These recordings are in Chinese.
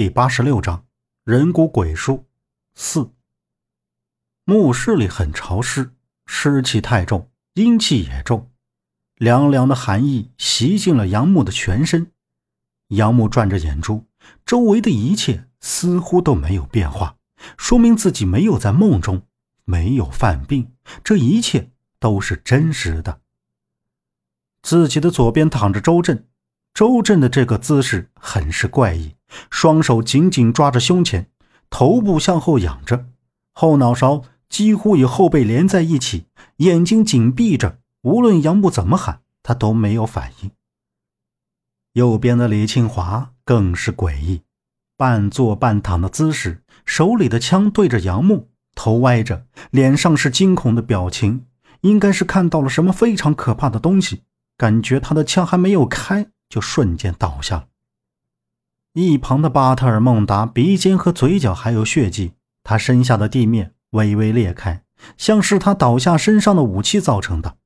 第八十六章人骨鬼术四。墓室里很潮湿，湿气太重，阴气也重，凉凉的寒意袭进了杨木的全身。杨木转着眼珠，周围的一切似乎都没有变化，说明自己没有在梦中，没有犯病，这一切都是真实的。自己的左边躺着周震。周震的这个姿势很是怪异，双手紧紧抓着胸前，头部向后仰着，后脑勺几乎与后背连在一起，眼睛紧闭着。无论杨木怎么喊，他都没有反应。右边的李庆华更是诡异，半坐半躺的姿势，手里的枪对着杨木，头歪着，脸上是惊恐的表情，应该是看到了什么非常可怕的东西，感觉他的枪还没有开。就瞬间倒下了。一旁的巴特尔孟达鼻尖和嘴角还有血迹，他身下的地面微微裂开，像是他倒下身上的武器造成的。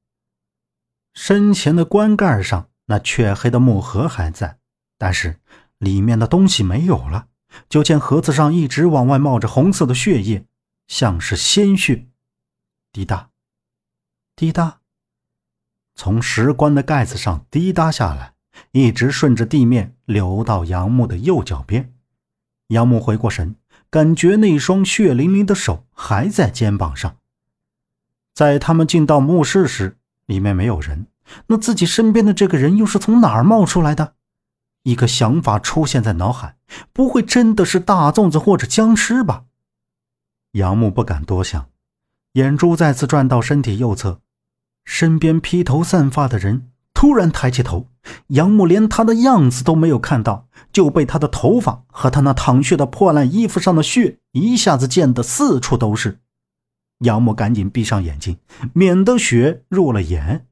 身前的棺盖上那黢黑的木盒还在，但是里面的东西没有了。就见盒子上一直往外冒着红色的血液，像是鲜血。滴答，滴答，从石棺的盖子上滴答下来。一直顺着地面流到杨木的右脚边，杨木回过神，感觉那双血淋淋的手还在肩膀上。在他们进到墓室时，里面没有人，那自己身边的这个人又是从哪儿冒出来的？一个想法出现在脑海：不会真的是大粽子或者僵尸吧？杨木不敢多想，眼珠再次转到身体右侧，身边披头散发的人。突然抬起头，杨木连他的样子都没有看到，就被他的头发和他那淌血的破烂衣服上的血一下子溅得四处都是。杨木赶紧闭上眼睛，免得血入了眼。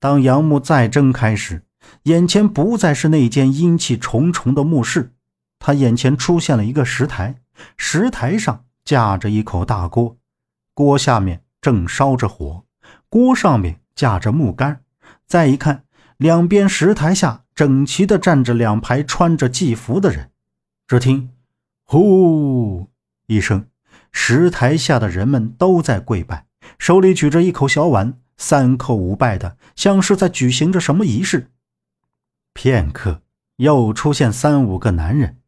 当杨木再睁开时，眼前不再是那间阴气重重的墓室，他眼前出现了一个石台，石台上架着一口大锅，锅下面正烧着火，锅上面架着木杆。再一看，两边石台下整齐地站着两排穿着祭服的人。只听“呼”一声，石台下的人们都在跪拜，手里举着一口小碗，三叩五拜的，像是在举行着什么仪式。片刻，又出现三五个男人，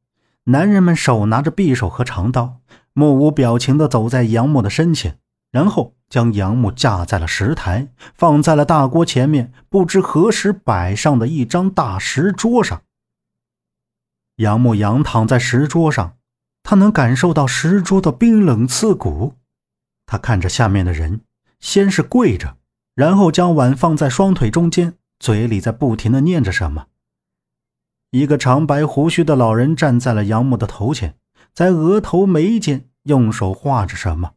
男人们手拿着匕首和长刀，目无表情地走在杨木的身前，然后。将杨木架在了石台，放在了大锅前面，不知何时摆上的一张大石桌上。杨木仰躺在石桌上，他能感受到石桌的冰冷刺骨。他看着下面的人，先是跪着，然后将碗放在双腿中间，嘴里在不停的念着什么。一个长白胡须的老人站在了杨木的头前，在额头眉间用手画着什么。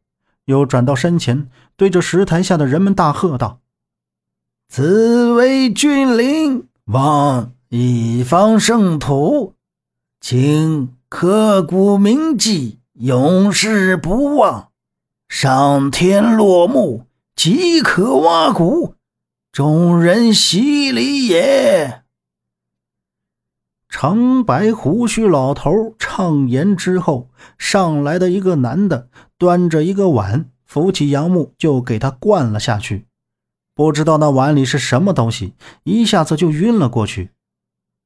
又转到身前，对着石台下的人们大喝道：“此为君临，望一方圣土，请刻骨铭记，永世不忘。上天落幕，即可挖骨，众人洗礼也。”长白胡须老头唱言之后，上来的一个男的端着一个碗，扶起杨木就给他灌了下去。不知道那碗里是什么东西，一下子就晕了过去。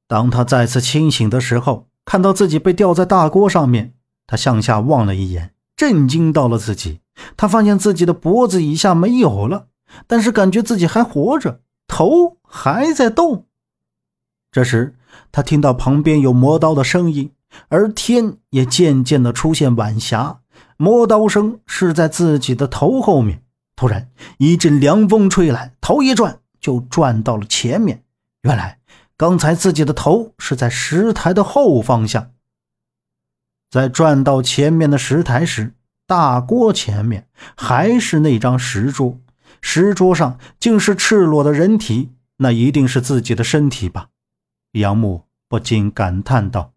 当他再次清醒的时候，看到自己被吊在大锅上面，他向下望了一眼，震惊到了自己。他发现自己的脖子以下没有了，但是感觉自己还活着，头还在动。这时。他听到旁边有磨刀的声音，而天也渐渐的出现晚霞。磨刀声是在自己的头后面。突然，一阵凉风吹来，头一转就转到了前面。原来，刚才自己的头是在石台的后方向。在转到前面的石台时，大锅前面还是那张石桌，石桌上竟是赤裸的人体，那一定是自己的身体吧。杨木不禁感叹道：“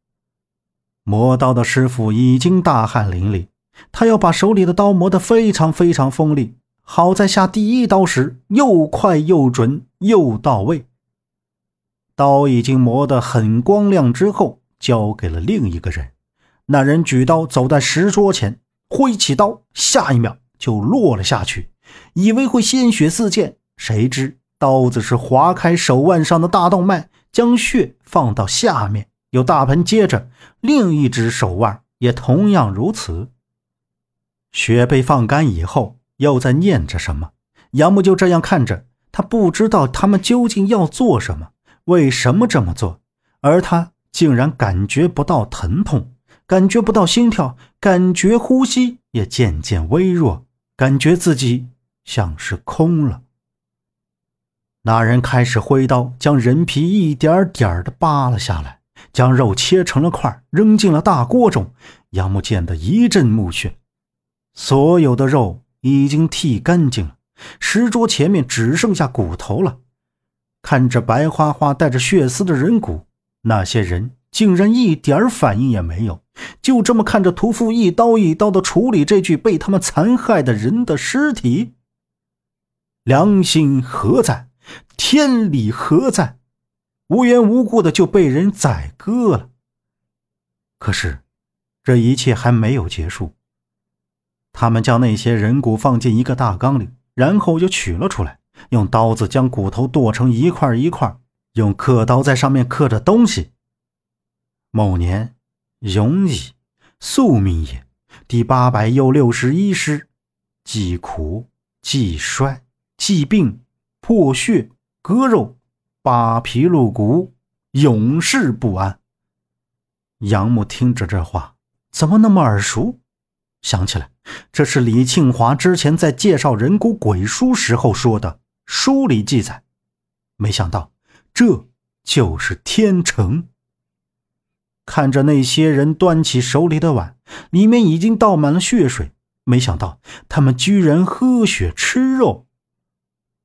磨刀的师傅已经大汗淋漓，他要把手里的刀磨得非常非常锋利。好在下第一刀时又快又准又到位。刀已经磨得很光亮之后，交给了另一个人。那人举刀走在石桌前，挥起刀，下一秒就落了下去。以为会鲜血四溅，谁知刀子是划开手腕上的大动脉，将血放到下面，有大盆接着另一只手腕也同样如此。血被放干以后，又在念着什么。杨木就这样看着，他不知道他们究竟要做什么，为什么这么做，而他竟然感觉不到疼痛。感觉不到心跳，感觉呼吸也渐渐微弱，感觉自己像是空了。那人开始挥刀，将人皮一点点的扒了下来，将肉切成了块，扔进了大锅中。杨木见得一阵目眩，所有的肉已经剃干净了，石桌前面只剩下骨头了。看着白花花带着血丝的人骨，那些人竟然一点反应也没有。就这么看着屠夫一刀一刀的处理这具被他们残害的人的尸体，良心何在？天理何在？无缘无故的就被人宰割了。可是，这一切还没有结束。他们将那些人骨放进一个大缸里，然后就取了出来，用刀子将骨头剁成一块一块，用刻刀在上面刻着东西。某年。永矣，宿命也。第八百又六十一师：既苦既衰，既病破血割肉，扒皮露骨，永世不安。杨木听着这话，怎么那么耳熟？想起来，这是李庆华之前在介绍人骨鬼书时候说的，书里记载。没想到，这就是天成。看着那些人端起手里的碗，里面已经倒满了血水。没想到他们居然喝血吃肉。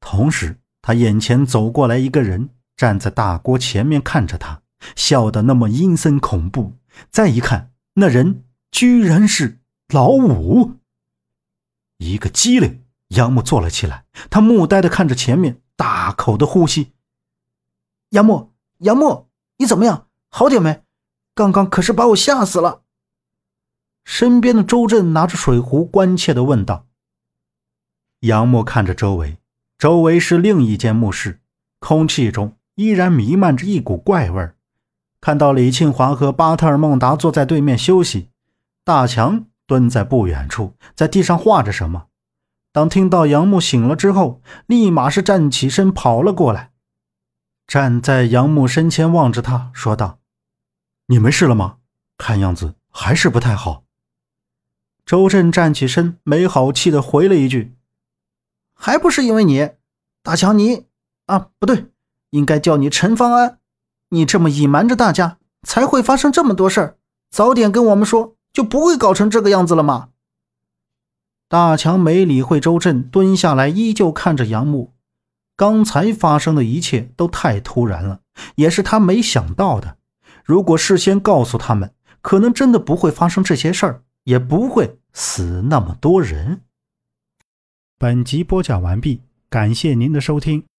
同时，他眼前走过来一个人，站在大锅前面看着他，笑得那么阴森恐怖。再一看，那人居然是老五。一个机灵，杨木坐了起来，他木呆的看着前面，大口的呼吸。杨木，杨木，你怎么样？好点没？刚刚可是把我吓死了。身边的周震拿着水壶，关切的问道。杨默看着周围，周围是另一间墓室，空气中依然弥漫着一股怪味。看到李庆华和巴特尔孟达坐在对面休息，大强蹲在不远处，在地上画着什么。当听到杨木醒了之后，立马是站起身跑了过来，站在杨木身前望着他，说道。你没事了吗？看样子还是不太好。周震站起身，没好气的回了一句：“还不是因为你，大强你啊，不对，应该叫你陈方安。你这么隐瞒着大家，才会发生这么多事儿。早点跟我们说，就不会搞成这个样子了吗？”大强没理会周震，蹲下来，依旧看着杨木。刚才发生的一切都太突然了，也是他没想到的。如果事先告诉他们，可能真的不会发生这些事儿，也不会死那么多人。本集播讲完毕，感谢您的收听。